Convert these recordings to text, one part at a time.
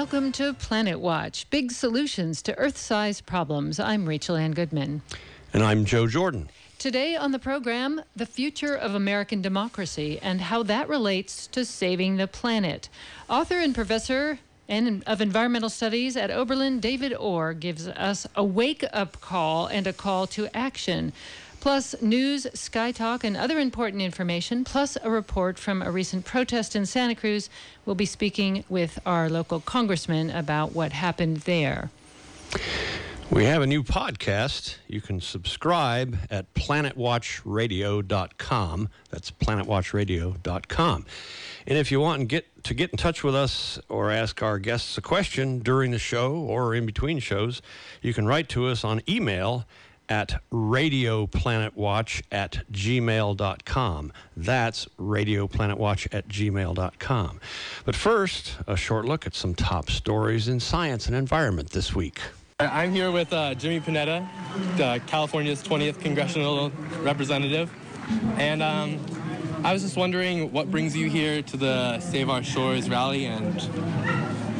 Welcome to Planet Watch Big Solutions to Earth Size Problems. I'm Rachel Ann Goodman. And I'm Joe Jordan. Today on the program, the future of American democracy and how that relates to saving the planet. Author and professor and of environmental studies at Oberlin, David Orr, gives us a wake up call and a call to action. Plus, news, Sky Talk, and other important information, plus a report from a recent protest in Santa Cruz. We'll be speaking with our local congressman about what happened there. We have a new podcast. You can subscribe at planetwatchradio.com. That's planetwatchradio.com. And if you want get to get in touch with us or ask our guests a question during the show or in between shows, you can write to us on email at radioplanetwatch at gmail.com. That's radioplanetwatch at gmail.com. But first, a short look at some top stories in science and environment this week. I'm here with uh, Jimmy Panetta, California's 20th congressional representative. And um, I was just wondering what brings you here to the Save Our Shores rally and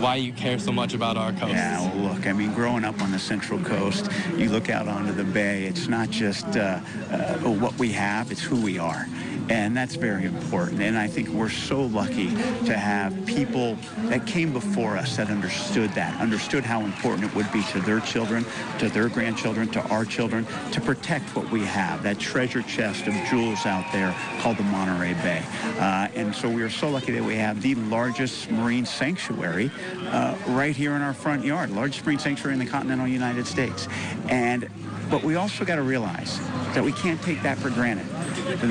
why you care so much about our coast. Yeah, well, look, I mean, growing up on the Central Coast, you look out onto the bay, it's not just uh, uh, what we have, it's who we are. And that's very important. And I think we're so lucky to have people that came before us that understood that, understood how important it would be to their children, to their grandchildren, to our children, to protect what we have, that treasure chest of jewels out there called the Monterey Bay. Uh, and so we are so lucky that we have the largest marine sanctuary uh, right here in our front yard, largest marine sanctuary in the continental United States. And but we also got to realize that we can't take that for granted.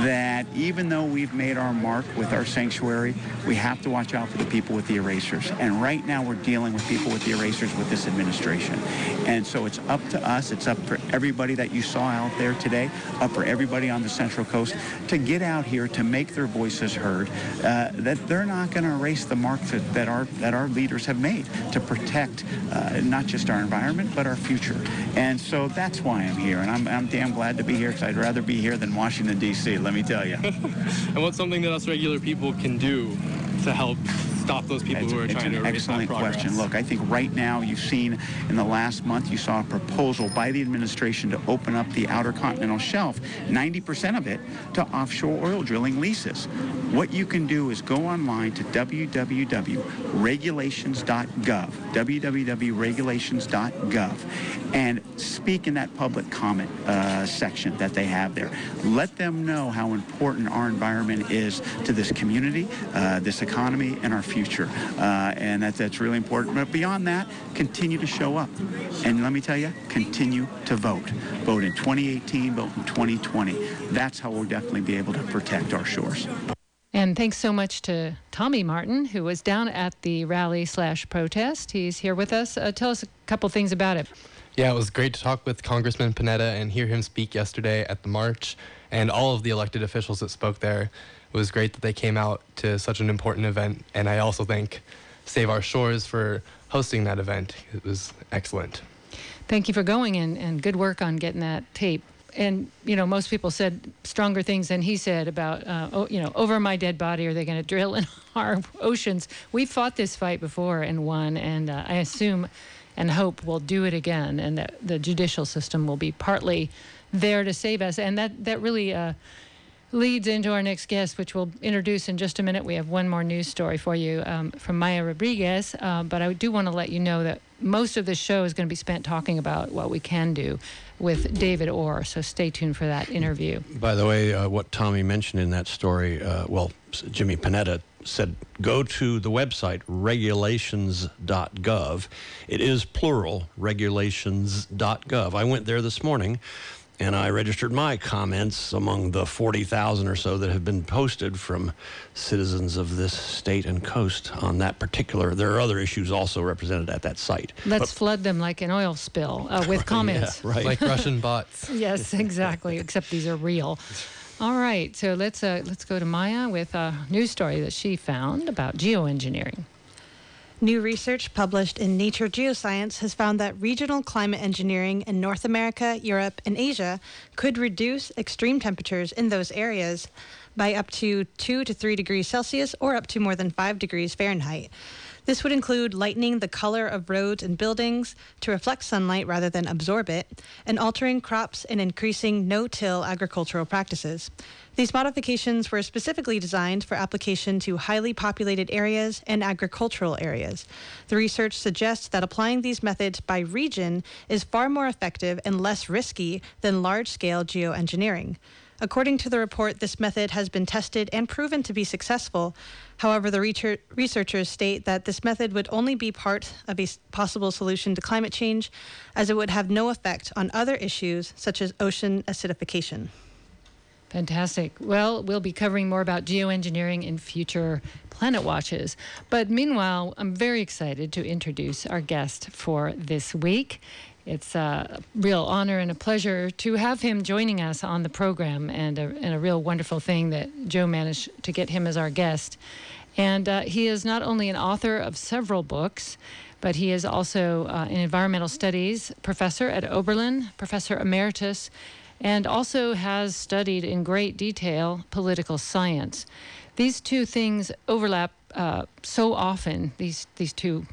That even though we've made our mark with our sanctuary, we have to watch out for the people with the erasers. And right now we're dealing with people with the erasers with this administration. And so it's up to us, it's up for everybody that you saw out there today, up for everybody on the Central Coast to get out here to make their voices heard, uh, that they're not going to erase the mark that, that, our, that our leaders have made to protect uh, not just our environment, but our future. And so that's why I'm here, and I'm, I'm damn glad to be here because I'd rather be here than Washington, D.C., let me tell you. and what's something that us regular people can do to help stop those people it's, who are trying to erase excellent question. Look, I think right now you've seen in the last month you saw a proposal by the administration to open up the outer continental shelf, 90% of it to offshore oil drilling leases. What you can do is go online to www.regulations.gov, www.regulations.gov, and speak in that public comment uh, section that they have there. Let them know how important our environment is to this community, uh, this economy, and our future. Uh, and that, that's really important. But beyond that, continue to show up. And let me tell you, continue to vote. Vote in 2018, vote in 2020. That's how we'll definitely be able to protect our shores. And thanks so much to Tommy Martin, who was down at the rally slash protest. He's here with us. Uh, tell us a couple things about it. Yeah, it was great to talk with Congressman Panetta and hear him speak yesterday at the march and all of the elected officials that spoke there. It was great that they came out to such an important event. And I also thank Save Our Shores for hosting that event. It was excellent. Thank you for going and, and good work on getting that tape and you know most people said stronger things than he said about uh, oh, you know over my dead body are they going to drill in our oceans we fought this fight before and won and uh, i assume and hope we'll do it again and that the judicial system will be partly there to save us and that that really uh, leads into our next guest, which we'll introduce in just a minute. We have one more news story for you um, from Maya Rodriguez, uh, but I do want to let you know that most of the show is going to be spent talking about what we can do with David Orr. So stay tuned for that interview. By the way, uh, what Tommy mentioned in that story, uh, well, Jimmy Panetta said go to the website regulations.gov. It is plural, regulations.gov. I went there this morning and I registered my comments among the 40,000 or so that have been posted from citizens of this state and coast on that particular. There are other issues also represented at that site. Let's but, flood them like an oil spill uh, with comments. Yeah, right. Like Russian bots. yes, exactly, except these are real. All right, so let's uh, let's go to Maya with a news story that she found about geoengineering. New research published in Nature Geoscience has found that regional climate engineering in North America, Europe, and Asia could reduce extreme temperatures in those areas by up to 2 to 3 degrees Celsius or up to more than 5 degrees Fahrenheit. This would include lightening the color of roads and buildings to reflect sunlight rather than absorb it, and altering crops and increasing no till agricultural practices. These modifications were specifically designed for application to highly populated areas and agricultural areas. The research suggests that applying these methods by region is far more effective and less risky than large scale geoengineering. According to the report, this method has been tested and proven to be successful. However, the researchers state that this method would only be part of a possible solution to climate change, as it would have no effect on other issues such as ocean acidification. Fantastic. Well, we'll be covering more about geoengineering in future Planet Watches. But meanwhile, I'm very excited to introduce our guest for this week. It's a real honor and a pleasure to have him joining us on the program, and a, and a real wonderful thing that Joe managed to get him as our guest. And uh, he is not only an author of several books, but he is also uh, an environmental studies professor at Oberlin, professor emeritus, and also has studied in great detail political science. These two things overlap uh, so often, these, these two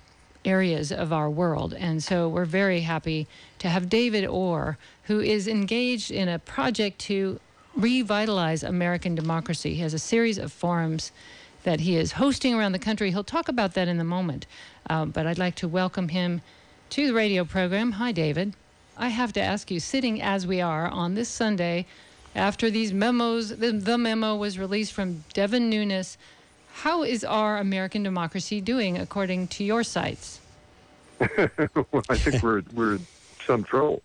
areas of our world. And so we're very happy to have David Orr, who is engaged in a project to revitalize American democracy. He has a series of forums that he is hosting around the country. He'll talk about that in a moment. Um, but I'd like to welcome him to the radio program. Hi, David. I have to ask you, sitting as we are on this Sunday, after these memos, the, the memo was released from Devin Nunes, how is our American democracy doing according to your sites? well, I think we're we're some trouble.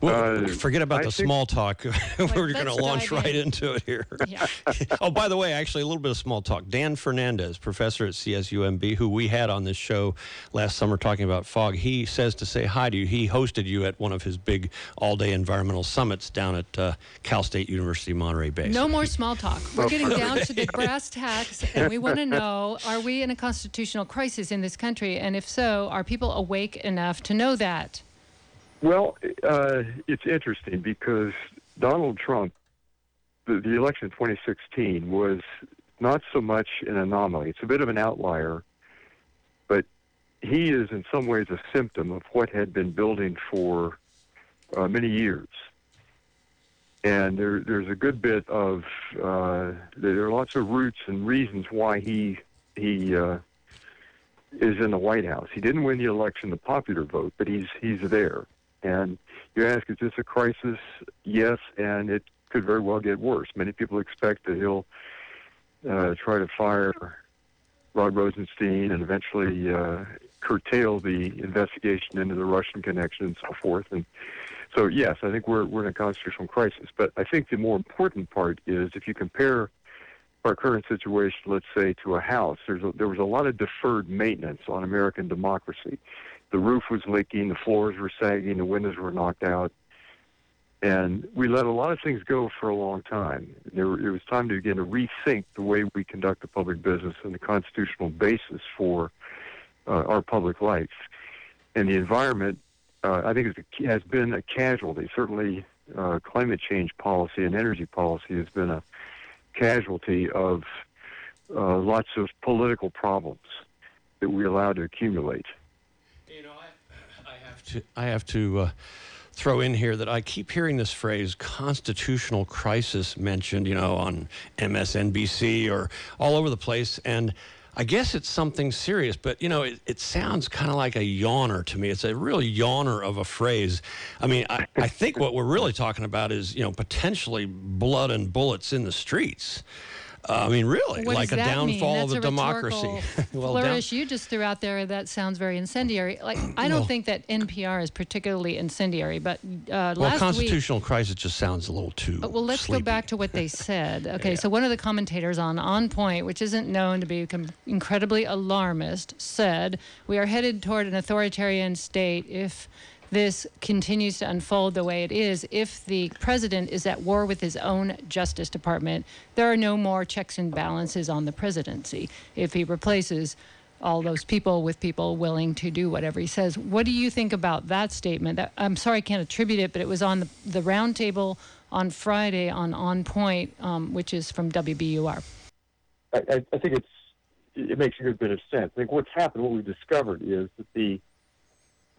Well, Uh, forget about I the small talk. We're going to launch right in. into it here. Yeah. oh, by the way, actually, a little bit of small talk. Dan Fernandez, professor at CSUMB, who we had on this show last summer talking about fog, he says to say hi to you. He hosted you at one of his big all day environmental summits down at uh, Cal State University Monterey Bay. No more small talk. Oh, We're getting down to the brass tacks, and we want to know are we in a constitutional crisis in this country? And if so, are people awake enough to know that? Well, uh, it's interesting because Donald Trump, the, the election in 2016 was not so much an anomaly. It's a bit of an outlier, but he is in some ways a symptom of what had been building for uh, many years. And there, there's a good bit of uh, there are lots of roots and reasons why he he uh, is in the White House. He didn't win the election, the popular vote, but he's he's there. And you ask, is this a crisis? Yes, and it could very well get worse. Many people expect that he'll uh, try to fire Rod Rosenstein and eventually uh, curtail the investigation into the Russian connection and so forth. And so, yes, I think we're we're in a constitutional crisis. But I think the more important part is if you compare our current situation, let's say, to a house, a, there was a lot of deferred maintenance on American democracy. The roof was leaking, the floors were sagging, the windows were knocked out, and we let a lot of things go for a long time. There, it was time to begin to rethink the way we conduct the public business and the constitutional basis for uh, our public life. And the environment, uh, I think, a, has been a casualty. Certainly, uh, climate change policy and energy policy has been a casualty of uh, lots of political problems that we allow to accumulate. You know, I, I have to, I have to uh, throw in here that I keep hearing this phrase "constitutional crisis" mentioned, you know, on MSNBC or all over the place, and I guess it's something serious. But you know, it, it sounds kind of like a yawner to me. It's a real yawner of a phrase. I mean, I, I think what we're really talking about is, you know, potentially blood and bullets in the streets. Uh, I mean, really, What like a downfall of a a democracy. well, down- you just threw out there that sounds very incendiary. Like I don't Well- think that NPR is particularly incendiary, but uh, well, last week. constitutional crisis just sounds a little too. Uh, Well, let's go back to what they said. Okay, so one of the commentators on On Point, which isn't known to be com- incredibly alarmist, said, We are headed toward an authoritarian state if this continues to unfold the way it is. If the president is at war with his own Justice Department, there are no more checks and balances on the presidency. If he replaces all those people with people willing to do whatever he says. What do you think about that statement? That, I'm sorry I can't attribute it, but it was on the, the roundtable on Friday on On Point, um, which is from WBUR. I, I, think it's it makes a good bit of sense. I think what's happened, what we've discovered, is that the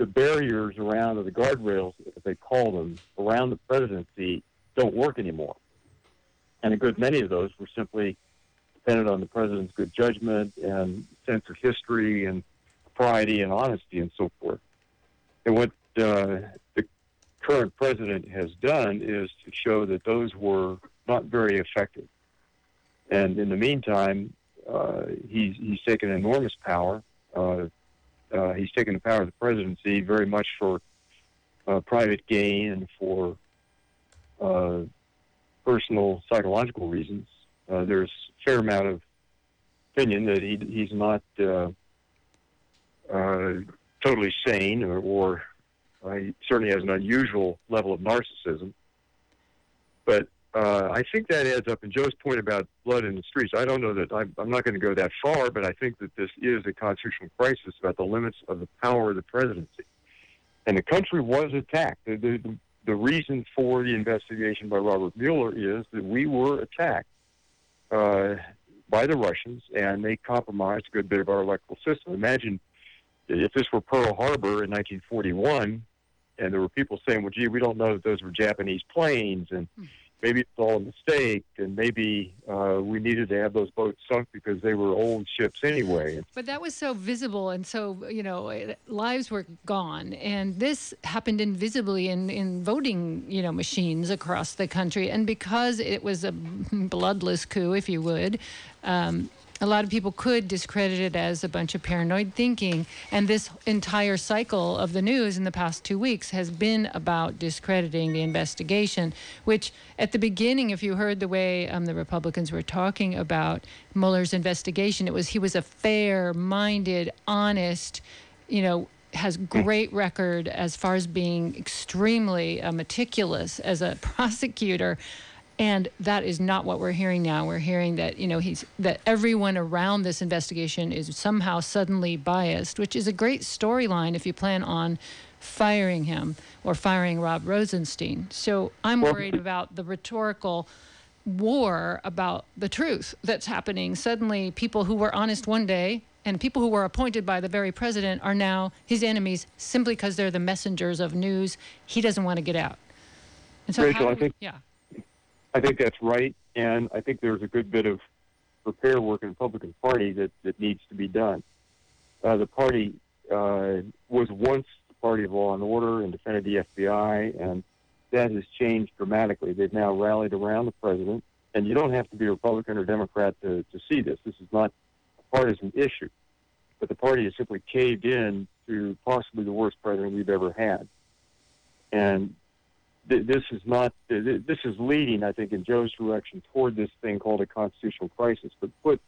the barriers around, or the guardrails, as they call them, around the presidency don't work anymore. And a good many of those were simply dependent on the president's good judgment and sense of history and propriety and honesty and so forth. And what uh, the current president has done is to show that those were not very effective. And in the meantime, uh, he's, he's taken enormous power. Uh, uh, he's taken the power of the presidency very much for uh, private gain and for uh, personal psychological reasons. Uh, there's a fair amount of opinion that he, he's not totally sane or, or he certainly has an unusual level of narcissism. But uh, I think that adds up. And Joe's point about blood in the streets, I don't know that I'm, I'm not going to go that far, but I think that this is a constitutional crisis about the limits of the power of the presidency. And the country was attacked. The, the, the reason for the investigation by Robert Mueller is that we were attacked uh, by the Russians, and they compromised a good bit of our electoral system. Imagine if this were Pearl Harbor in 1941, and there were people saying, "Well, gee, we don't know that those were Japanese planes," and hmm maybe it's all a mistake, and maybe uh, we needed to have those boats sunk because they were old ships anyway. But that was so visible, and so you know, lives were gone, and this happened invisibly in in voting you know machines across the country, and because it was a bloodless coup, if you would. Um, a lot of people could discredit it as a bunch of paranoid thinking. And this entire cycle of the news in the past two weeks has been about discrediting the investigation, which at the beginning, if you heard the way um, the Republicans were talking about Mueller's investigation, it was he was a fair minded, honest, you know, has great record as far as being extremely uh, meticulous as a prosecutor. And that is not what we're hearing now. We're hearing that, you know, he's that everyone around this investigation is somehow suddenly biased, which is a great storyline if you plan on firing him or firing Rob Rosenstein. So I'm worried about the rhetorical war about the truth that's happening. Suddenly, people who were honest one day and people who were appointed by the very president are now his enemies simply because they're the messengers of news he doesn't want to get out. And so, Rachel, I think, yeah. I think that's right, and I think there's a good bit of repair work in the Republican Party that, that needs to be done. Uh, the party uh, was once the party of law and order and defended the FBI, and that has changed dramatically. They've now rallied around the president, and you don't have to be a Republican or Democrat to, to see this. This is not a partisan issue, but the party has simply caved in to possibly the worst president we've ever had. And this is not this is leading, I think, in Joe's direction toward this thing called a constitutional crisis. But put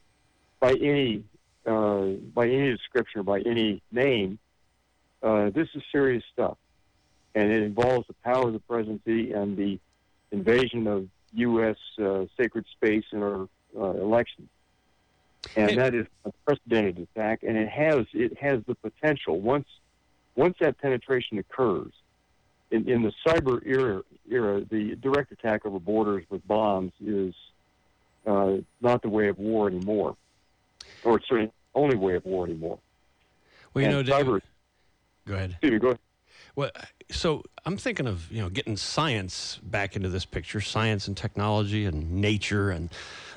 by any uh, by any description or by any name, uh, this is serious stuff, and it involves the power of the presidency and the invasion of U.S. Uh, sacred space in our uh, elections. And that is a precedented attack, and it has it has the potential once once that penetration occurs in, in the cyber era, era, the direct attack over borders with bombs is uh, not the way of war anymore, or it's the only way of war anymore. Well, you and know, cyber, go ahead. Excuse me, go ahead. Well, so I'm thinking of you know getting science back into this picture, science and technology and nature and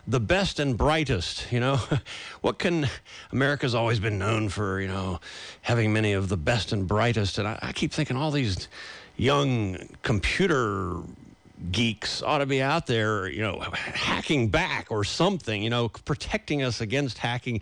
the best and brightest. You know, what can America's always been known for? You know, having many of the best and brightest, and I, I keep thinking all these young computer geeks ought to be out there, you know, hacking back or something, you know, protecting us against hacking.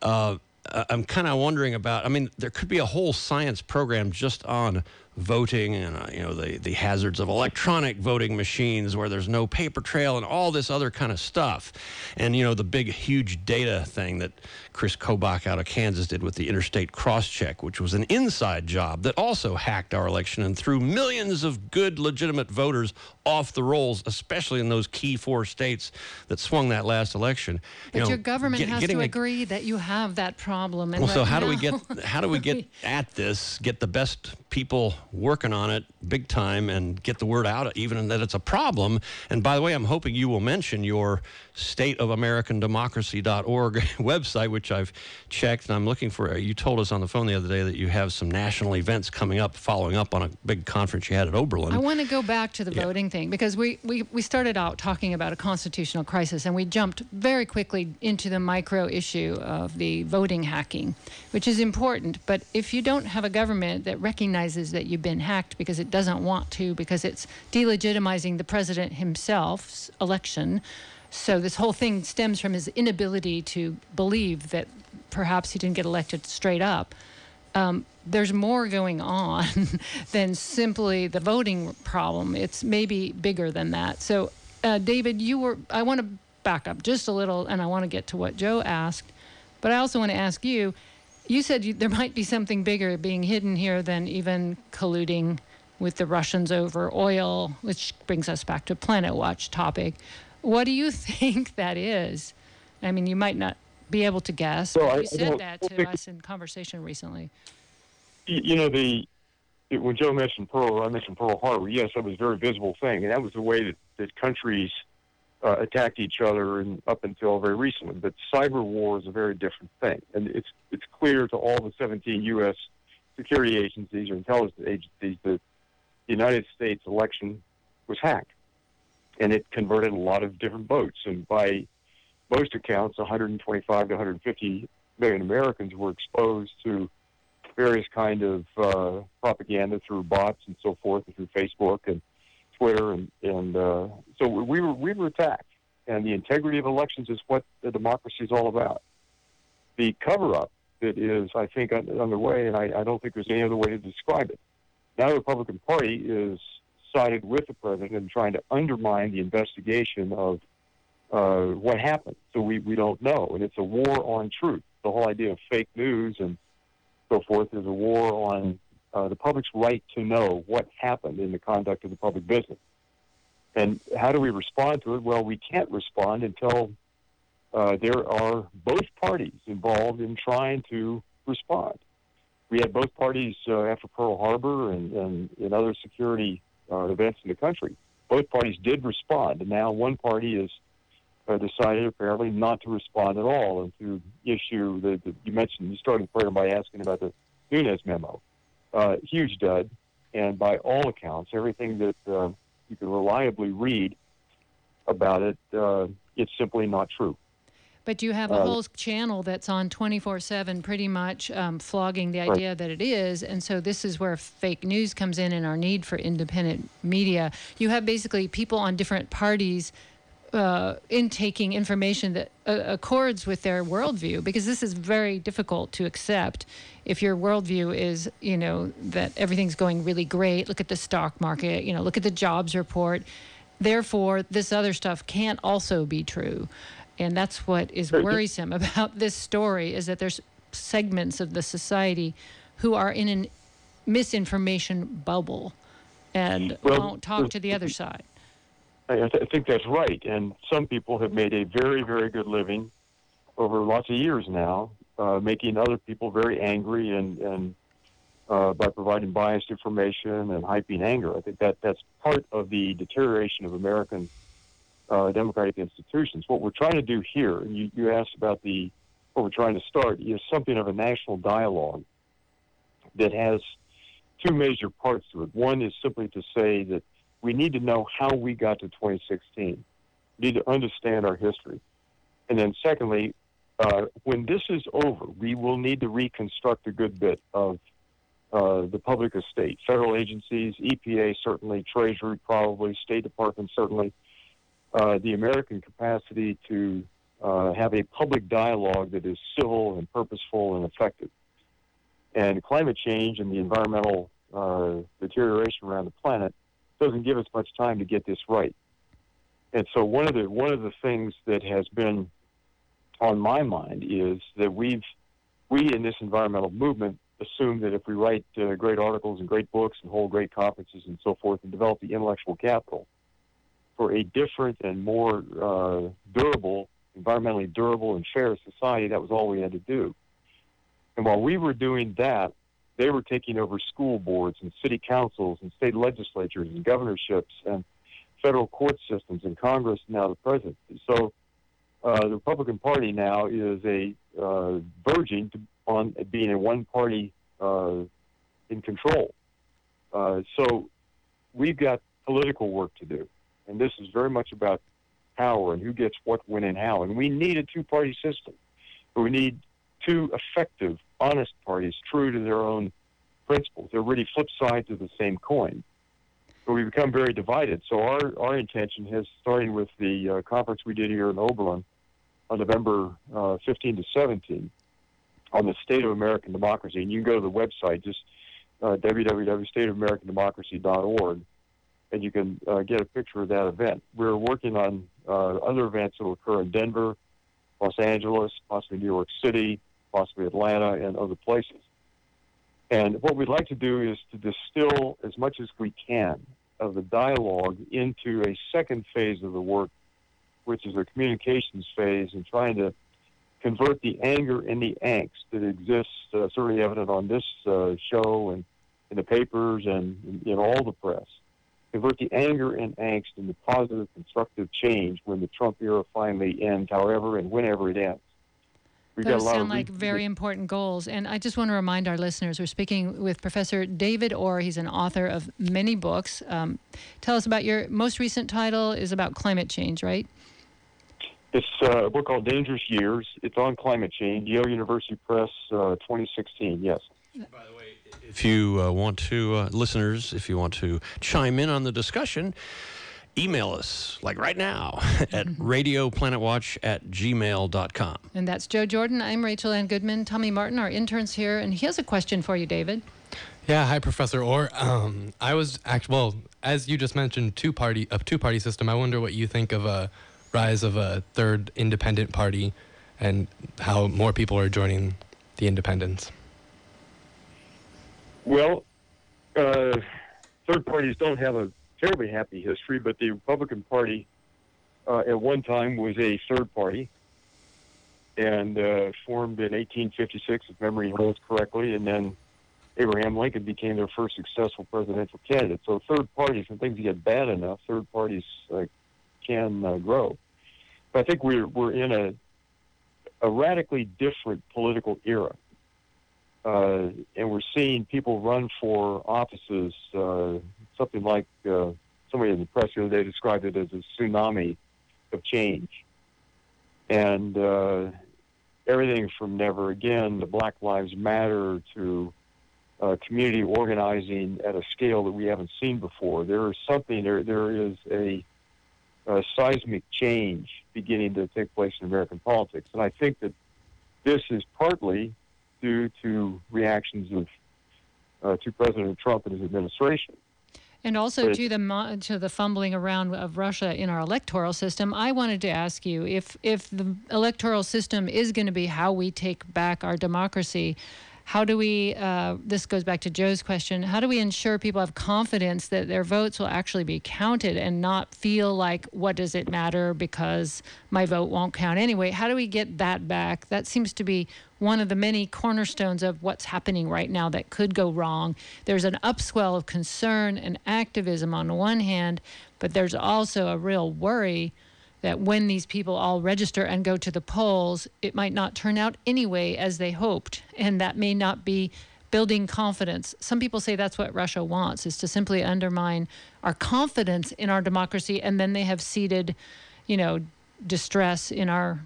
Uh, I'm kind of wondering about. I mean, there could be a whole science program just on voting and uh, you know the the hazards of electronic voting machines where there's no paper trail and all this other kind of stuff and you know the big huge data thing that Chris Kobach out of Kansas did with the interstate cross check which was an inside job that also hacked our election and threw millions of good legitimate voters off the rolls especially in those key four states that swung that last election but you know, your government get, has to a, agree that you have that problem well so how now. do we get how do we get at this get the best people working on it big time and get the word out, even that it's a problem. And by the way, I'm hoping you will mention your stateofamericandemocracy.org website, which I've checked, and I'm looking for. Uh, you told us on the phone the other day that you have some national events coming up, following up on a big conference you had at Oberlin. I want to go back to the Yeah. voting thing because we, we, we started out talking about a constitutional crisis and we jumped very quickly into the micro issue of the voting hacking, which is important. But if you don't have a government that recognizes that you've been hacked because it doesn't want to, because it's delegitimizing the president himself's election, so this whole thing stems from his inability to believe that perhaps he didn't get elected straight up um, there's more going on than simply the voting problem. It's maybe bigger than that. So, uh, David, you were, I want to back up just a little and I want to get to what Joe asked, but I also want to ask you you said you, there might be something bigger being hidden here than even colluding with the Russians over oil, which brings us back to Planet Watch topic. What do you think that is? I mean, you might not be able to guess. Well, I- you said that to think- us in conversation recently. you know the it- when Joe mentioned Pearl, I mentioned Pearl Harbor. Yes, that was a very visible thing, and that was the way that, that countries uh, attacked each other, and up until very recently. But cyber war is a very different thing, and it's it's clear to all the 17 U.S. security agencies or intelligence agencies that the United States election was hacked, and it converted a lot of different votes. And by most accounts, 125 to 150 million Americans were exposed to various kind of uh, propaganda through bots and so forth, through Facebook and Twitter, and and uh, so we were we were attacked. And the integrity of elections is what the democracy is all about. The cover-up that is, I think, underway, and I, I don't think there's any other way to describe it. Now, the Republican Party is sided with the president and trying to undermine the investigation of uh, what happened. So we, we don't know, and it's a war on truth. The whole idea of fake news and so forth is a war on uh, the public's right to know what happened in the conduct of the public business. And how do we respond to it? Well, we can't respond until uh, there are both parties involved in trying to respond. We had both parties uh, after Pearl Harbor and, and, and other security uh, events in the country. Both parties did respond, and now one party has uh, decided apparently not to respond at all and to issue the, the you mentioned you started the prayer by asking about the Nunes memo. Uh, huge dud, and by all accounts, everything that uh, you can reliably read about it, uh, it's simply not true. But you have a Uh, whole channel that's on 24 7, pretty much um, flogging the idea that it is. And so this is where fake news comes in and our need for independent media. You have basically people on different parties uh, intaking information that uh, accords with their worldview because this is very difficult to accept if your worldview is you know that everything's going really great look at the stock market you know look at the jobs report therefore this other stuff can't also be true and that's what is worrisome about this story is that there's segments of the society who are in a misinformation bubble and Well, won't talk to the other side I, th- I think that's right. And some people have made a very, very good living over lots of years now, uh, making other people very angry and, and uh, by providing biased information and hyping anger. I think that that's part of the deterioration of American uh, democratic institutions. What we're trying to do here, you, you asked about the what we're trying to start, is something of a national dialogue that has two major parts to it. One is simply to say that we need to know how we got to 2016. We need to understand our history. And then, secondly, uh, when this is over, we will need to reconstruct a good bit of uh, the public estate, federal agencies, EPA certainly, Treasury probably, State Department certainly, uh, the American capacity to uh, have a public dialogue that is civil and purposeful and effective. And climate change and the environmental uh, deterioration around the planet doesn't give us much time to get this right. And so one of the one of the things that has been on my mind is that we've we in this environmental movement assume that if we write uh, great articles and great books and hold great conferences and so forth and develop the intellectual capital for a different and more uh, durable, environmentally durable and fair society, that was all we had to do. And while we were doing that, they were taking over school boards and city councils and state legislatures and governorships and federal court systems and Congress and now the presidency. So uh, the Republican Party now is a uh, verging to, on being a one-party uh, in control. Uh, so we've got political work to do, and this is very much about power and who gets what, when, and how. And we need a two-party system, but we need two effective, honest parties, true to their own principles. They're really flip sides of the same coin. But we become very divided. So our, our intention has, starting with the uh, conference we did here in Oberlin on November uh, 15 to 17, on the state of American democracy. And you can go to the website, just uh, www.stateofamerican.democracy.org, and you can uh, get a picture of that event. We're working on uh, other events that will occur in Denver, Los Angeles, possibly New York City, possibly Atlanta, and other places. And what we'd like to do is to distill as much as we can of the dialogue into a second phase of the work, which is a communications phase and trying to convert the anger and the angst that exists, uh, certainly evident on this uh, show and in the papers and in, in all the press, convert the anger and angst into positive, constructive change when the Trump era finally ends, however and whenever it ends. We've Those sound like very important goals. And I just want to remind our listeners we're speaking with Professor David Orr. He's an author of many books. Um, tell us about your most recent title is about climate change, right? It's uh, a book called Dangerous Years. It's on climate change, Yale University Press, uh, 2016. Yes. By the way, if you uh, want to, uh, listeners, if you want to chime in on the discussion, email us, like right now, at radioplanetwatch at gmail.com. And that's Joe Jordan. I'm Rachel Ann Goodman. Tommy Martin, our intern's here, and he has a question for you, David. Yeah, hi, Professor Orr. Um, I was act well, as you just mentioned, two party a two party system. I wonder what you think of a rise of a third independent party, and how more people are joining the independents. Well, uh, third parties don't have a terribly happy history, but the Republican Party uh, at one time was a third party and uh, formed in 1856, if memory holds correctly, and then Abraham Lincoln became their first successful presidential candidate. So third parties, when things get bad enough, third parties uh, can uh, grow. But I think we're we're in a a radically different political era, uh, and we're seeing people run for offices uh, something like uh, somebody in the press the other day described it as a tsunami of change. And uh, everything from Never Again to Black Lives Matter to uh, community organizing at a scale that we haven't seen before. There is something, there, there is a, a seismic change beginning to take place in American politics. And I think that this is partly due to reactions of uh, to President Trump and his administration. And also to the to the fumbling around of Russia in our electoral system, I wanted to ask you if if the electoral system is going to be how we take back our democracy, how do we, uh, this goes back to Joe's question, how do we ensure people have confidence that their votes will actually be counted and not feel like, what does it matter because my vote won't count anyway? How do we get that back? That seems to be one of the many cornerstones of what's happening right now that could go wrong. There's an upswell of concern and activism on the one hand, but there's also a real worry that when these people all register and go to the polls, it might not turn out anyway as they hoped. And that may not be building confidence. Some people say that's what Russia wants, is to simply undermine our confidence in our democracy. And then they have seeded, you know, distress in our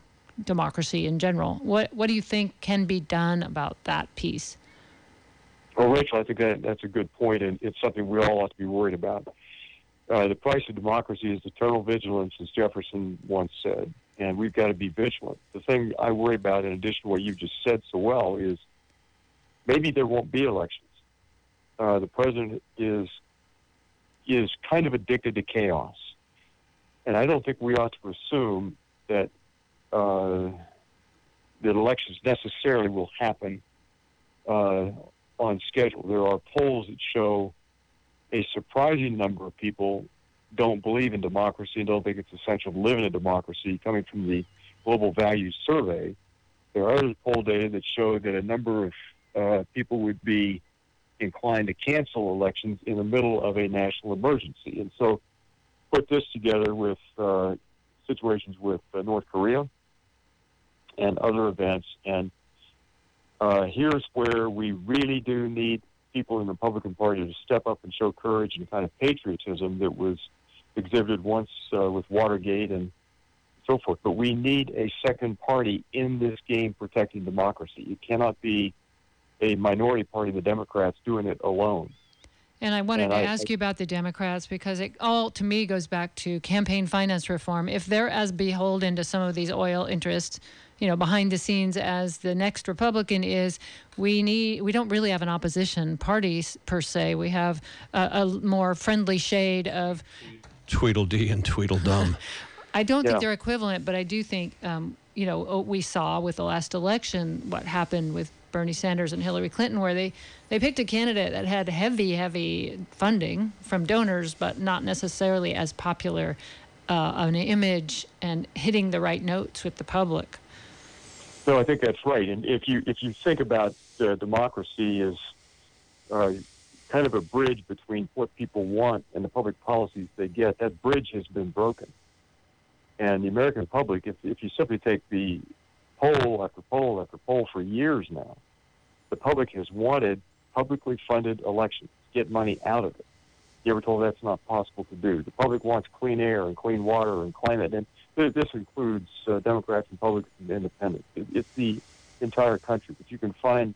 democracy in general. What, what do you think can be done about that piece? Well, Rachel, I think that that's a good point, and it's something we all ought to be worried about. Uh, the price of democracy is eternal vigilance, as Jefferson once said, and we've got to be vigilant. The thing I worry about, in addition to what you just said so well, is maybe there won't be elections. Uh, the president is is kind of addicted to chaos, and I don't think we ought to assume that uh, that elections necessarily will happen uh, on schedule. There are polls that show a surprising number of people don't believe in democracy and don't think it's essential to live in a democracy. Coming from the Global Values Survey, there are other poll data that show that a number of uh, people would be inclined to cancel elections in the middle of a national emergency. And so, put this together with uh, situations with uh, North Korea, and other events. And uh, here's where we really do need people in the Republican Party to step up and show courage and kind of patriotism that was exhibited once uh, with Watergate and so forth. But we need a second party in this game protecting democracy. It cannot be a minority party, the Democrats, doing it alone. And I wanted And to I- ask I- you about the Democrats because it all, to me, goes back to campaign finance reform. If they're as beholden to some of these oil interests, you know, behind the scenes as the next Republican is, we need we don't really have an opposition party per se. We have a, a more friendly shade of Tweedledee and Tweedledum. I don't Yeah. think they're equivalent, but I do think, um, you know, oh, we saw with the last election what happened with Bernie Sanders and Hillary Clinton, where they, they picked a candidate that had heavy, heavy funding from donors, but not necessarily as popular uh, an image and hitting the right notes with the public. No, I think that's right. And if you if you think about uh, democracy as uh, kind of a bridge between what people want and the public policies they get, that bridge has been broken. And the American public, if if you simply take the poll after poll after poll for years now, the public has wanted publicly funded elections, get money out of it. You ever told that's not possible to do? The public wants clean air and clean water and climate, and th- this includes uh, Democrats, Republicans, and Independents. It, it's the entire country, but you can find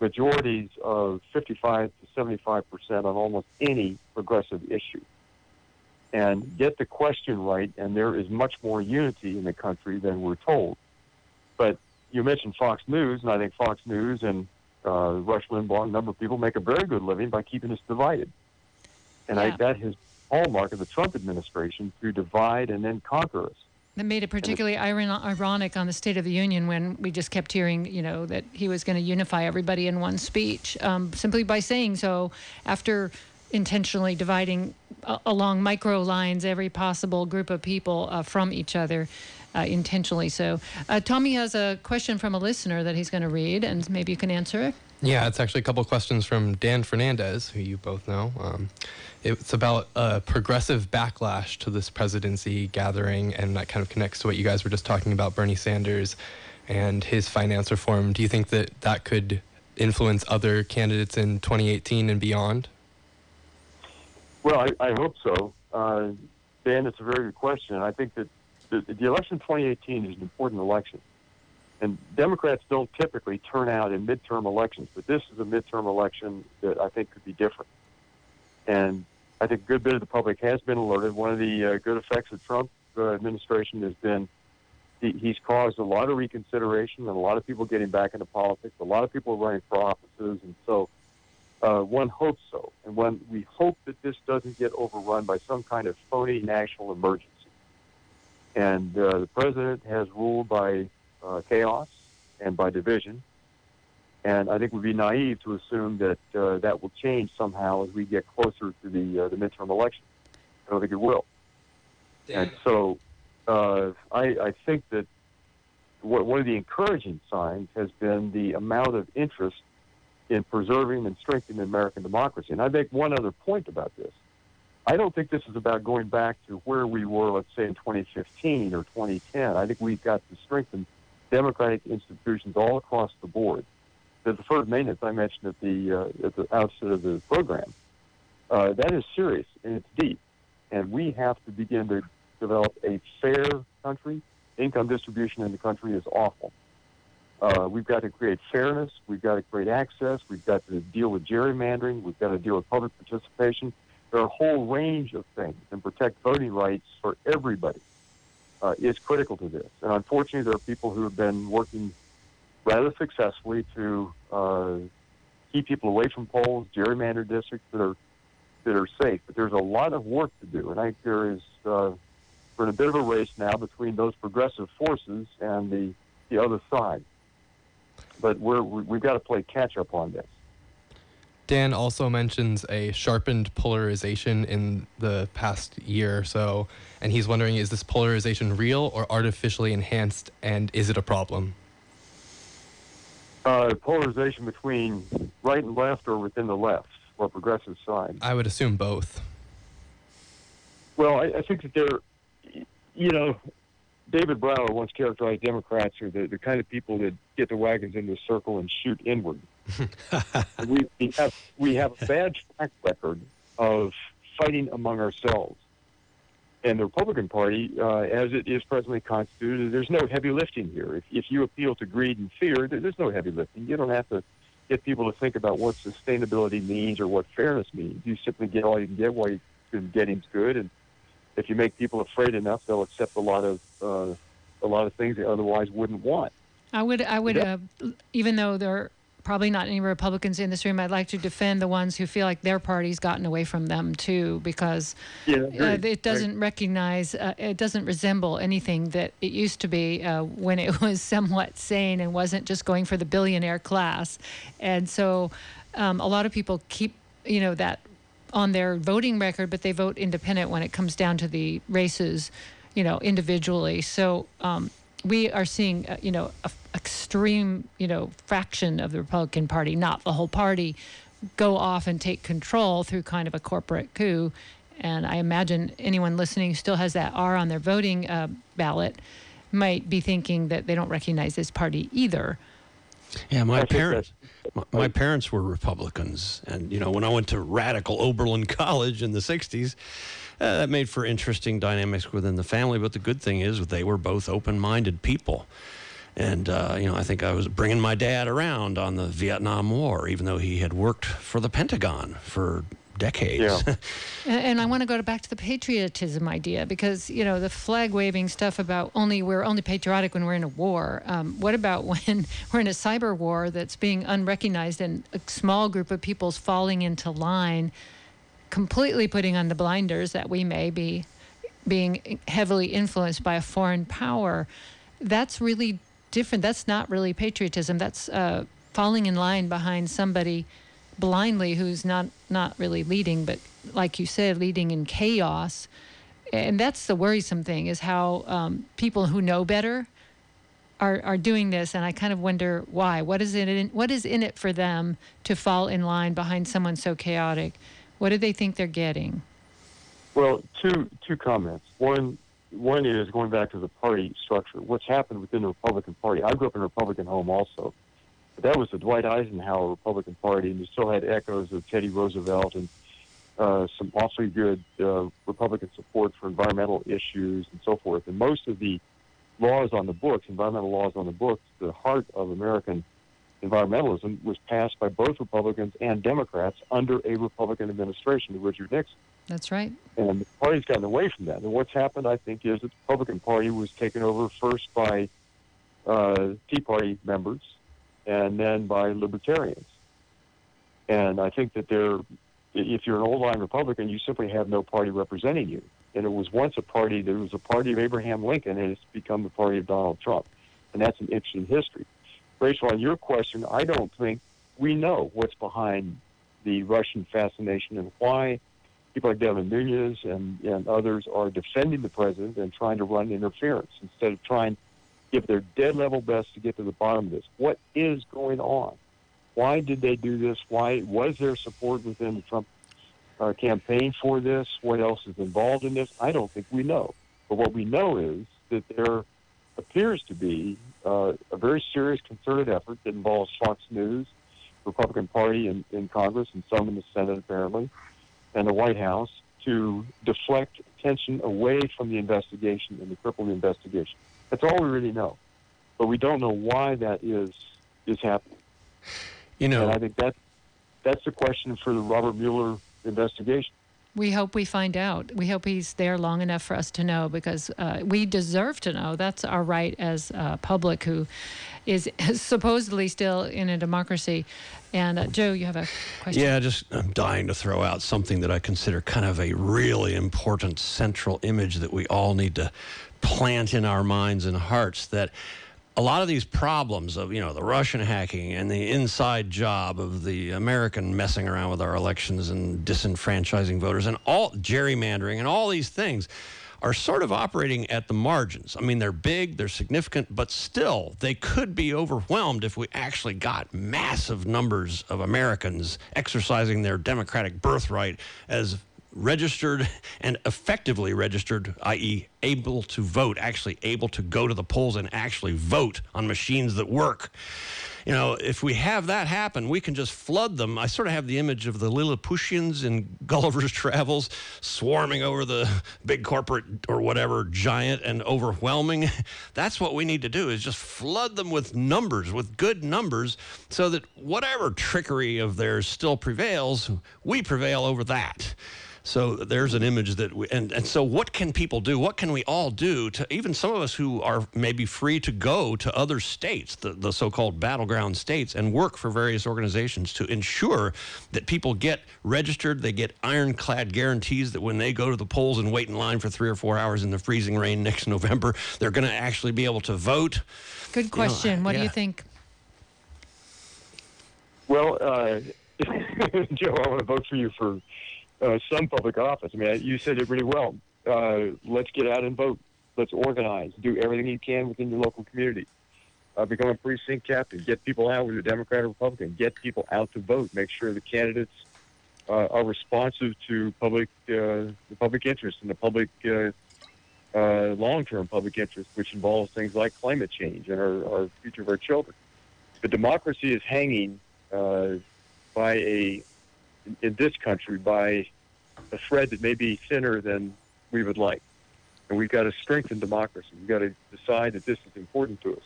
majorities of 55 to 75 percent on almost any progressive issue. And get the question right, and there is much more unity in the country than we're told. But you mentioned Fox News, and I think Fox News and uh, Rush Limbaugh, a number of people make a very good living by keeping us divided. And I, Yeah. that has hallmark of the Trump administration to divide and then conquer us. That made it particularly iron- ironic on the State of the Union when we just kept hearing, you know, that he was going to unify everybody in one speech um, simply by saying so after intentionally dividing uh, along micro lines every possible group of people uh, from each other. Uh, intentionally so. Uh, Tommy has a question from a listener that he's going to read, and maybe you can answer it. Yeah, it's actually a couple questions from Dan Fernandez, who you both know. Um, it's about a progressive backlash to this presidency gathering, and that kind of connects to what you guys were just talking about Bernie Sanders and his finance reform. Do you think that that could influence other candidates in 2018 and beyond? Well, I, I hope so. Uh, Dan, it's a very good question. I think that the, the election 2018 is an important election. And Democrats don't typically turn out in midterm elections, but this is a midterm election that I think could be different. And I think a good bit of the public has been alerted. One of the uh, good effects of Trump uh, administration has been he, he's caused a lot of reconsideration and a lot of people getting back into politics. A lot of people running for offices, and so uh, one hopes so. And one we hope that this doesn't get overrun by some kind of phony national emergency. And uh, the president has ruled by uh, chaos and by division. And I think we'd be naive to assume that uh, that will change somehow as we get closer to the uh, the midterm election. I don't think it will. And so uh, I, I think that what, one of the encouraging signs has been the amount of interest in preserving and strengthening American democracy. And I make one other point about this. I don't think this is about going back to where we were, let's say, in 2015 or 2010. I think we've got to strengthen democratic institutions all across the board. The deferred maintenance I mentioned at the uh, at the outset of the program, uh, that is serious and it's deep, and we have to begin to develop a fair country. Income distribution in the country is awful. Uh, we've got to create fairness. We've got to create access. We've got to deal with gerrymandering. We've got to deal with public participation. There are a whole range of things, and protect voting rights for everybody uh, is critical to this. And unfortunately, there are people who have been working rather successfully to uh, keep people away from polls, gerrymander districts that are that are safe. But there's a lot of work to do, and I think there is uh, we're in a bit of a race now between those progressive forces and the the other side. But we're we- we've got to play catch up on this. Dan also mentions a sharpened polarization in the past year or so, and he's wondering is this polarization real or artificially enhanced, and is it a problem? Uh, polarization between right and left, or within the left, or progressive side. I would assume both. Well, I, I think that they're, you know, David Brower once characterized Democrats are the, the kind of people that get the wagons into a circle and shoot inward. We, we have we have a bad track record of fighting among ourselves. And the Republican Party, uh, as it is presently constituted, there's no heavy lifting here. If, if you appeal to greed and fear, there's no heavy lifting. You don't have to get people to think about what sustainability means or what fairness means. You simply get all you can get while you can getting's good, and if you make people afraid enough, they'll accept a lot of uh, a lot of things they otherwise wouldn't want. I would, I would, uh, even though there are probably not any Republicans in this room, I'd like to defend the ones who feel like their party's gotten away from them too, because Yeah, uh, it doesn't recognize, uh, it doesn't resemble anything that it used to be uh, when it was somewhat sane and wasn't just going for the billionaire class. And so um, a lot of people keep, you know, that on their voting record, but they vote independent when it comes down to the races, you know, individually. So um, we are seeing, uh, you know, a extreme, you know, fraction of the Republican Party, not the whole party, go off and take control through kind of a corporate coup. And I imagine anyone listening who still has that R on their voting uh, ballot might be thinking that they don't recognize this party either. Yeah, my parents, my, my parents were Republicans, and you know when I went to radical Oberlin College in the '60s, uh, that made for interesting dynamics within the family. But the good thing is they were both open-minded people, and uh, you know I think I was bringing my dad around on the Vietnam War, even though he had worked for the Pentagon for decades. Yeah. And, and I want to go to back to the patriotism idea because you know the flag waving stuff about only we're only patriotic when we're in a war. Um, what about when we're in a cyber war that's being unrecognized and a small group of people's falling into line, completely putting on the blinders that we may be being heavily influenced by a foreign power? That's really different. That's not really patriotism. That's uh, falling in line behind somebody blindly who's not not really leading but like you said leading in chaos and that's the worrisome thing is how um, people who know better are, are doing this and i kind of wonder why what is it in, what is in it for them to fall in line behind someone so chaotic what do they think they're getting Well, two two comments. One one is going back to the party structure. What's happened within the Republican Party? I grew up in a Republican home also. But that was the Dwight Eisenhower Republican Party, and you still had echoes of Teddy Roosevelt and uh, some awfully good uh, Republican support for environmental issues and so forth. And most of the laws on the books, environmental laws on the books, the heart of American environmentalism was passed by both Republicans and Democrats under a Republican administration, Richard Nixon. that's right And the party's gotten away from that. And what's happened, I think, is that the Republican Party was taken over first by uh, Tea Party members and then by libertarians. And I think that they're, if you're an old line Republican, you simply have no party representing you. And it was once a party, there was a party of Abraham Lincoln, and it's become the party of Donald Trump. And that's an interesting history. Rachel, on your question, I don't think we know what's behind the Russian fascination and why people like Devin Nunes and, and others are defending the president and trying to run interference instead of trying to give their dead level best to get to the bottom of this. What is going on? Why did they do this? Why was there support within the Trump uh, campaign for this? What else is involved in this? I don't think we know. But what we know is that there appears to be uh, a very serious concerted effort that involves Fox News, Republican Party in, in Congress, and some in the Senate apparently, and the White House to deflect attention away from the investigation and to cripple the investigation. That's all we really know, but we don't know why that is is happening. You And know, I think that that's the question for the Robert Mueller investigation. We hope we find out. We hope he's there long enough for us to know because uh, we deserve to know. That's our right as uh, public who is supposedly still in a democracy. And uh, Joe, you have a question? Yeah, just I'm dying to throw out something that I consider kind of a really important central image that we all need to plant in our minds and hearts that a lot of these problems of you know the Russian hacking and the inside job of the American messing around with our elections and disenfranchising voters and all gerrymandering and all these things are sort of operating at the margins. I mean, they're big, they're significant, but still, they could be overwhelmed if we actually got massive numbers of Americans exercising their democratic birthright as registered and effectively registered, i.e., able to vote, actually able to go to the polls and actually vote on machines that work. You know, if we have that happen, we can just flood them. I sort of have the image of the Lilliputians in Gulliver's Travels swarming over the big corporate or whatever giant and overwhelming. That's what we need to do is just flood them with numbers, with good numbers, so that whatever trickery of theirs still prevails, we prevail over that. So there's an image that, we, and, and so what can people do? What can we all do to, even some of us who are maybe free to go to other states, the, the so called battleground states, and work for various organizations to ensure that people get registered, they get ironclad guarantees that when they go to the polls and wait in line for three or four hours in the freezing rain next November, they're going to actually be able to vote. Good question. You know, what yeah. do you think? Well, uh, Joe, I want to vote for you for uh, some public office. I mean, you said it really well. Uh, let's get out and vote. Let's organize. Do everything you can within your local community. Uh, become a precinct captain. Get people out, whether Democrat or Republican. Get people out to vote. Make sure the candidates uh, are responsive to public uh, the public interest and the public uh, long-term public interest, which involves things like climate change and our, our future of our children. The democracy is hanging by a in this country by a thread that may be thinner than we would like. And we've got to strengthen democracy. We've got to decide that this is important to us.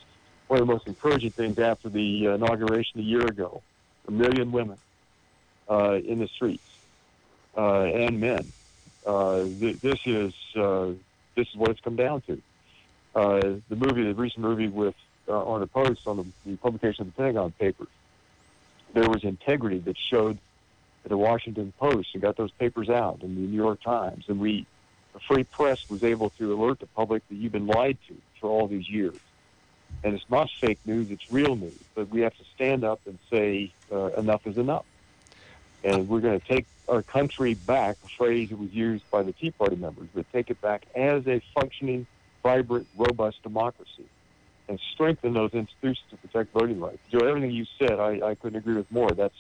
One of the most encouraging things after the inauguration a year ago, a million women uh, in the streets uh, and men. Uh, th- this is uh, this is what it's come down to. Uh, the movie, the recent movie with uh, on the Post on the, the publication of the Pentagon Papers, there was integrity that showed the Washington Post and got those papers out and the New York Times. And we, the free press was able to alert the public that you've been lied to for all these years. And it's not fake news, it's real news. But we have to stand up and say uh, enough is enough. And we're going to take our country back, a phrase that was used by the Tea Party members, but take it back as a functioning, vibrant, robust democracy and strengthen those institutions to protect voting rights. Joe, everything you said, I, I couldn't agree with more. That's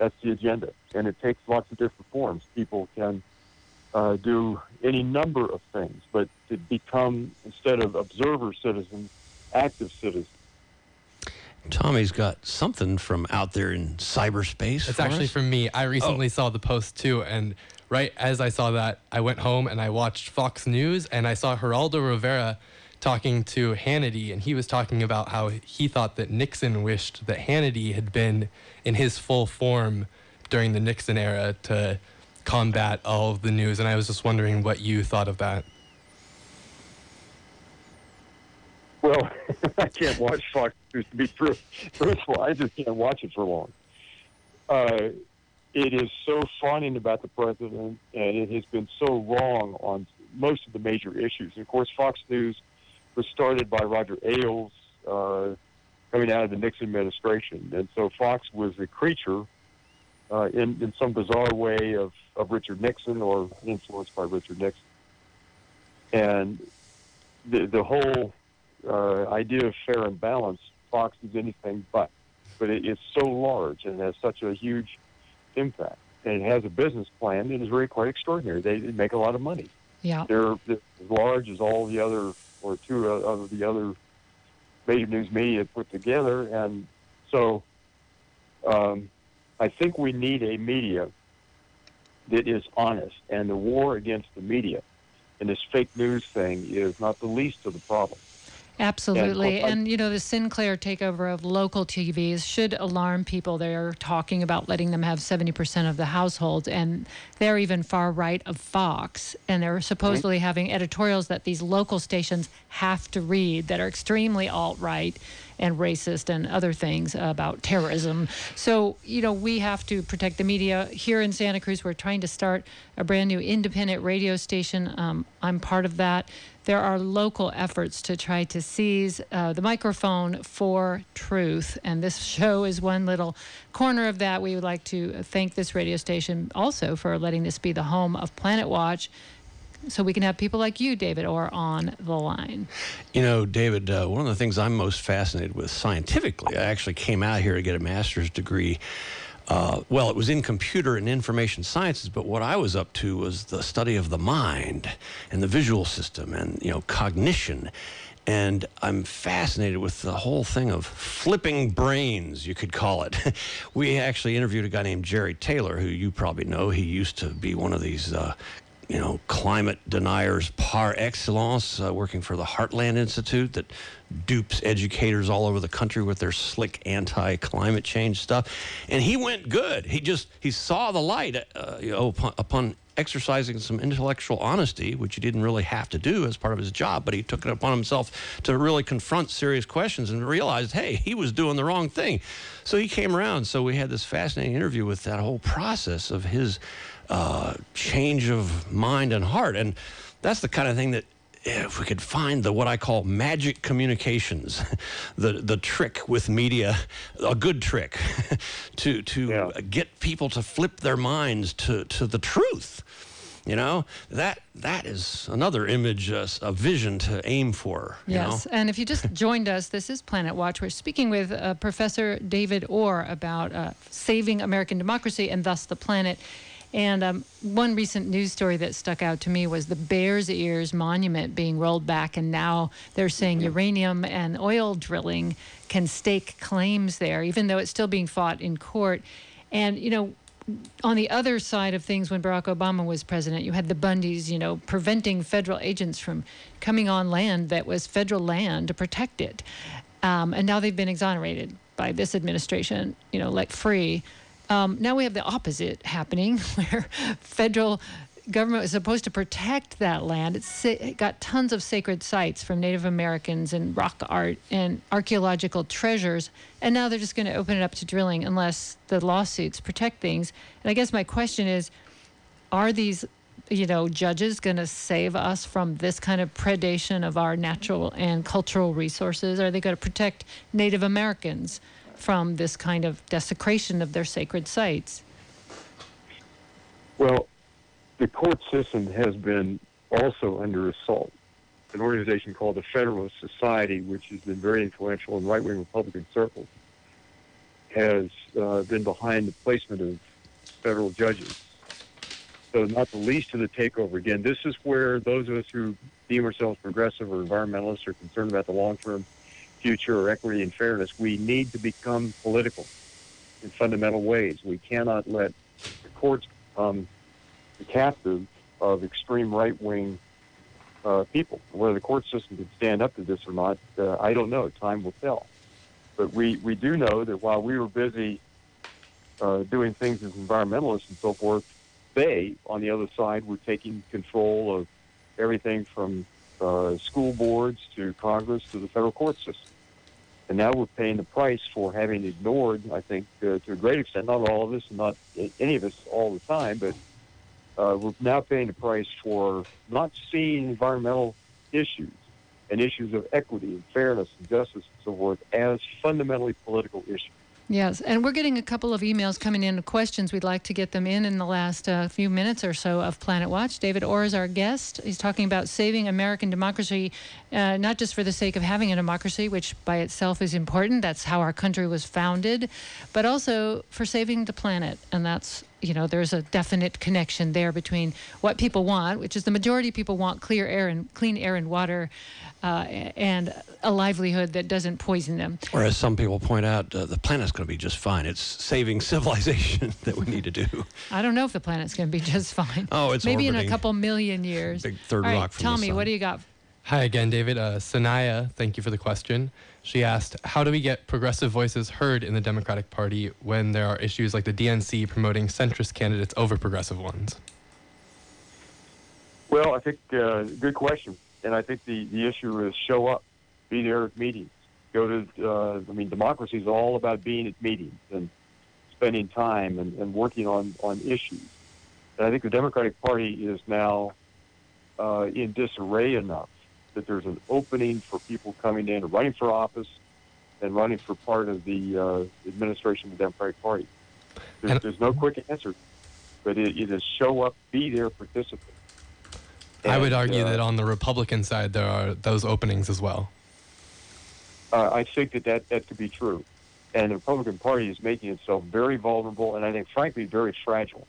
that's the agenda, and it takes lots of different forms. People can uh, do any number of things, but to become instead of observer citizens, active citizens. Tommy's got something from out there in cyberspace. It's actually us? from me. I recently oh. saw the post too, and right as I saw that, I went home and I watched Fox News, and I saw Geraldo Rivera talking to Hannity, and he was talking about how he thought that Nixon wished that Hannity had been in his full form during the Nixon era to combat all of the news. And I was just wondering what you thought of that. Well, I can't watch Fox News to be truthful. I just can't watch it for long. Uh, it is so fawning about the president, and it has been so wrong on most of the major issues. And of course, Fox News was started by Roger Ailes, uh, coming out of the Nixon administration. And so Fox was a creature uh, in, in some bizarre way of, of Richard Nixon or influenced by Richard Nixon. And the, the whole uh, idea of fair and balance, Fox is anything but. But it is so large and has such a huge impact. And it has a business plan that is really quite extraordinary. They, they make a lot of money. Yeah. They're as large as all the other, or two of the other major news media put together. And so um, I think we need a media that is honest. And the war against the media and this fake news thing is not the least of the problem. Absolutely. And, and, you know, the Sinclair takeover of local TVs should alarm people. They're talking about letting them have 70% of the households, and they're even far right of Fox. And they're supposedly mm-hmm. having editorials that these local stations have to read that are extremely alt right and racist and other things about terrorism. So, you know, we have to protect the media. Here in Santa Cruz, we're trying to start a brand new independent radio station. Um, I'm part of that there are local efforts to try to seize uh, the microphone for truth. And this show is one little corner of that. We would like to thank this radio station also for letting this be the home of Planet Watch. So we can have people like you, David, or on the line. You know, David, uh, one of the things I'm most fascinated with scientifically, I actually came out here to get a master's degree uh, well, it was in computer and information sciences, but what I was up to was the study of the mind and the visual system and you know cognition. And I'm fascinated with the whole thing of flipping brains, you could call it. we actually interviewed a guy named Jerry Taylor, who you probably know. He used to be one of these uh, you know, climate deniers par excellence, uh, working for the Heartland Institute that dupes educators all over the country with their slick anti-climate change stuff. And he went good. He just he saw the light, uh, you know, upon, upon exercising some intellectual honesty, which he didn't really have to do as part of his job, but he took it upon himself to really confront serious questions and realized, hey, he was doing the wrong thing. So he came around. So we had this fascinating interview with that whole process of his uh, change of mind and heart. And that's the kind of thing that if we could find the what I call magic communications, the the trick with media, a good trick, to to Yeah. get people to flip their minds to to the truth. You know that that is another image, uh, a vision to aim for. You Yes, know? and if you just joined us, this is Planet Watch. We're speaking with uh, Professor David Orr about uh, saving American democracy and thus the planet. And um, one recent news story that stuck out to me was the Bears Ears Monument being rolled back, and now they're saying uranium and oil drilling can stake claims there, even though it's still being fought in court. And you know, on the other side of things, when Barack Obama was president, you had the Bundys, you know, preventing federal agents from coming on land that was federal land to protect it. Um, and now they've been exonerated by this administration, you know, let free. Um, now we have the opposite happening, where federal government was supposed to protect that land. It's sa- it got tons of sacred sites from Native Americans and rock art and archaeological treasures, and now they're just going to open it up to drilling unless the lawsuits protect things. And I guess my question is, are these you know judges going to save us from this kind of predation of our natural and cultural resources are they going to protect native americans from this kind of desecration of their sacred sites Well, the court system has been also under assault. An organization called the Federalist Society, which has been very influential in right-wing Republican circles, has uh, been behind the placement of federal judges. So, not the least of the takeover. Again, this is where those of us who deem ourselves progressive or environmentalists are concerned about the long-term future or equity and fairness. We need to become political in fundamental ways. We cannot let the courts become the captive of extreme right wing uh, people. Whether the court system can stand up to this or not, uh, I don't know. Time will tell. But we, we do know that while we were busy uh, doing things as environmentalists and so forth, they, on the other side, were taking control of everything from uh, school boards to Congress to the federal court system. And now we're paying the price for having ignored, I think, uh, to a great extent, not all of us, not any of us all the time, but uh, we're now paying the price for not seeing environmental issues and issues of equity and fairness and justice and so forth as fundamentally political issues. Yes, and we're getting a couple of emails coming in, questions. We'd like to get them in in the last uh, few minutes or so of Planet Watch. David Orr is our guest. He's talking about saving American democracy, uh, not just for the sake of having a democracy, which by itself is important. That's how our country was founded, but also for saving the planet. And that's, you know, there's a definite connection there between what people want, which is the majority of people want clear air and clean air and water, uh, and a livelihood that doesn't poison them. Or as some people point out, uh, the planet's going to be just fine. It's saving civilization that we need to do. I don't know if the planet's going to be just fine. Oh, it's maybe in a couple million years. Big third All right, rock from the Tommy, sun. what do you got? Hi again, David. Uh, Sanaya, thank you for the question. She asked, How do we get progressive voices heard in the Democratic Party when there are issues like the DNC promoting centrist candidates over progressive ones? Well, I think uh, good question, and I think the, the issue is show up, be there at meetings, go to. Uh, I mean, democracy is all about being at meetings and spending time and, and working on on issues. And I think the Democratic Party is now uh, in disarray enough that there's an opening for people coming in, and running for office, and running for part of the uh, administration of the Democratic Party. There's, And- there's no quick answer, but it, it is show up, be there, participate. I would argue uh, that on the Republican side, there are those openings as well. Uh, I think that, that that could be true. And the Republican Party is making itself very vulnerable and I think, frankly, very fragile.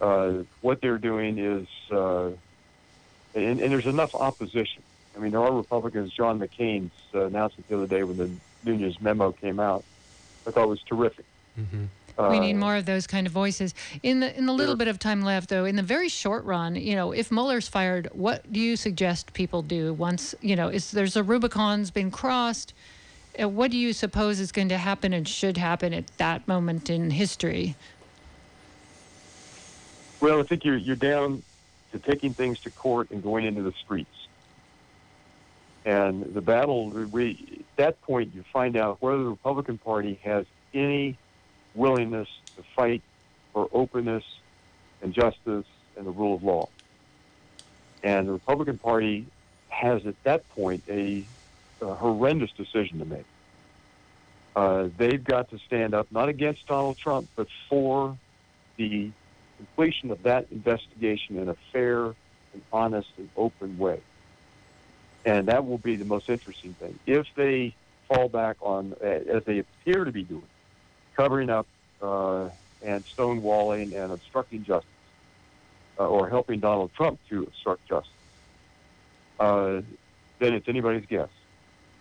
Uh, what they're doing is, uh, and, and there's enough opposition. I mean, there are Republicans. John McCain's uh, announcement the other day when the Nunes memo came out, I thought was terrific. Mm-hmm. we Uh, need more of those kind of voices. In the in the little Sure. bit of time left, though, in the very short run, you know, if Mueller's fired, what do you suggest people do once you know is there's a Rubicon's been crossed? Uh, what do you suppose is going to happen and should happen at that moment in history? Well, I think you're you're down to taking things to court and going into the streets. And the battle, we at that point you find out whether the Republican Party has any willingness to fight for openness and justice and the rule of law. And the Republican Party has at that point a, a horrendous decision to make. Uh, they've got to stand up not against Donald Trump, but for the completion of that investigation in a fair and honest and open way. And that will be the most interesting thing. If they fall back on, uh, as they appear to be doing, covering up uh, and stonewalling and obstructing justice, uh, or helping Donald Trump to obstruct justice, uh, then it's anybody's guess.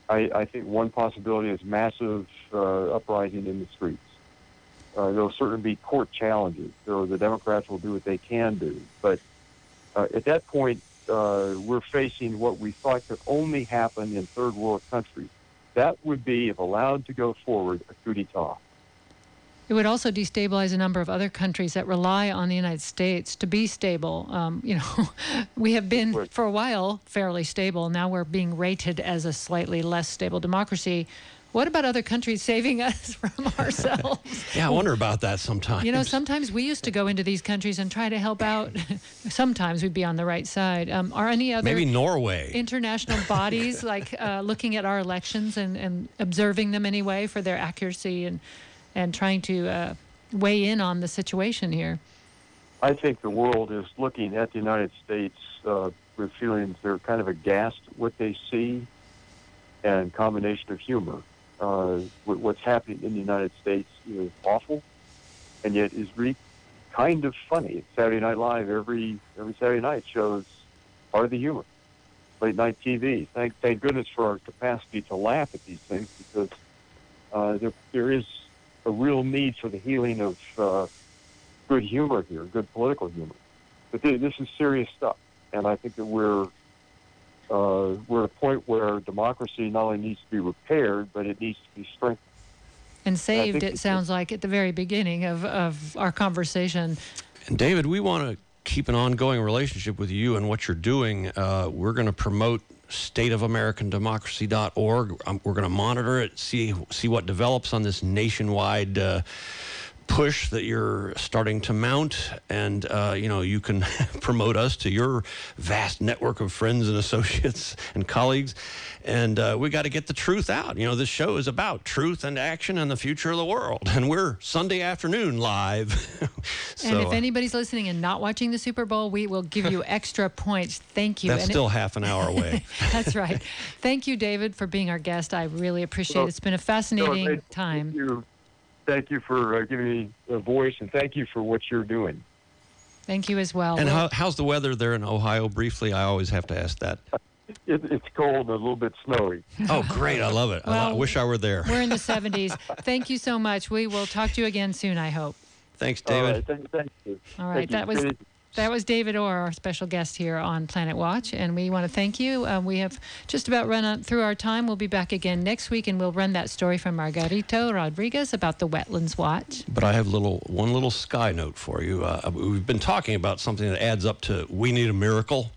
I, I think one possibility is massive uh, uprising in the streets. Uh, there'll certainly be court challenges. So the Democrats will do what they can do. But uh, at that point, uh, we're facing what we thought could only happen in third world countries. That would be, if allowed to go forward, a coup d'etat. It would also destabilize a number of other countries that rely on the United States to be stable. Um, you know, we have been for a while fairly stable. Now we're being rated as a slightly less stable democracy. What about other countries saving us from ourselves? Yeah, I wonder about that sometimes. You know, sometimes we used to go into these countries and try to help out. sometimes we'd be on the right side. Um, are any other maybe Norway. international bodies like uh, looking at our elections and, and observing them anyway for their accuracy and and trying to uh, weigh in on the situation here? I think the world is looking at the United States uh, with feelings they're kind of aghast at what they see and combination of humor. Uh, what- what's happening in the United States is awful, and yet is really kind of funny. Saturday Night Live every every Saturday night shows part of the humor. Late night TV. Thank thank goodness for our capacity to laugh at these things because uh, there there is a real need for the healing of uh, good humor here, good political humor. But th- this is serious stuff, and I think that we're uh, we're at a point where democracy not only needs to be repaired, but it needs to be strengthened. And think saved, it sounds like, at the very beginning of, of our conversation. And David, we want to keep an ongoing relationship with you and what you're doing. Uh, we're going to promote stateofamericandemocracy.org. Um, we're going to monitor it, see see what develops on this nationwide uh, push that you're starting to mount, and uh, you know you can promote us to your vast network of friends and associates and colleagues. And uh, we got to get the truth out. You know, this show is about truth and action and the future of the world. And we're Sunday afternoon live. so, and if uh, anybody's listening and not watching the Super Bowl, we will give you extra points. Thank you. That's And it- still half an hour away. That's right. Thank you, David, for being our guest. I really appreciate it. Well, It's been a So, fascinating thank time. You, thank you for uh, giving me a voice, and thank you for what you're doing. Thank you as well. and how, how's the weather there in Ohio? Briefly, I always have to ask that. It, it's cold and a little bit snowy. Oh, great! I love it. I wish I were there. We're in the 70s. Thank you so much. We will talk to you again soon, I hope. Thanks, David. right, thank, thank you. All right, Thank you. that was Good- that was David Orr, our special guest here on Planet Watch, and we want to thank you. Um, we have just about run on through our time. We'll be back again next week, and we'll run that story from Margarito Rodriguez about the Wetlands Watch. But I have little one little sky note for you. Uh, we've been talking about something that adds up to we need a miracle,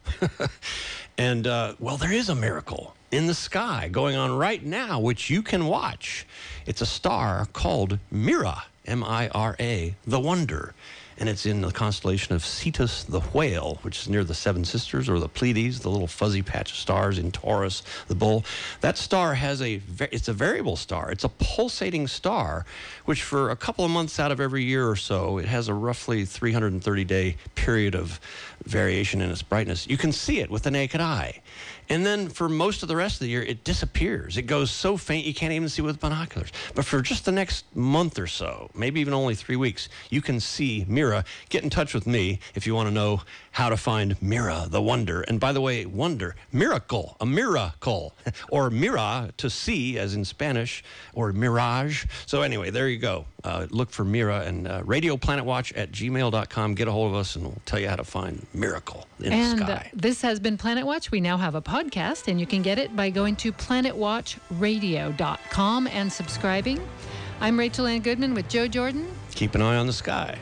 and uh, well, there is a miracle in the sky going on right now, which you can watch. It's a star called Mira, M-I-R-A, the Wonder, and it's in the constellation of Cetus the Whale, which is near the Seven Sisters or the Pleiades, the little fuzzy patch of stars in Taurus, the bull. That star has a it's a variable star. It's a pulsating star, which for a couple of months out of every year or so, it has a roughly 330 day period of variation in its brightness. You can see it with the naked eye. And then for most of the rest of the year, it disappears. It goes so faint you can't even see with binoculars. But for just the next month or so, maybe even only three weeks, you can see Mira. Get in touch with me if you want to know how to find Mira, the wonder. And by the way, wonder, miracle, a miracle, or mira to see, as in Spanish, or mirage. So anyway, there you go. Uh, look for Mira and uh, Radio Planet Watch at gmail.com. Get a hold of us and we'll tell you how to find miracle in and the uh, sky. this has been Planet Watch. We now have a podcast, and you can get it by going to planetwatchradio.com and subscribing. I'm Rachel Ann Goodman with Joe Jordan. Keep an eye on the sky.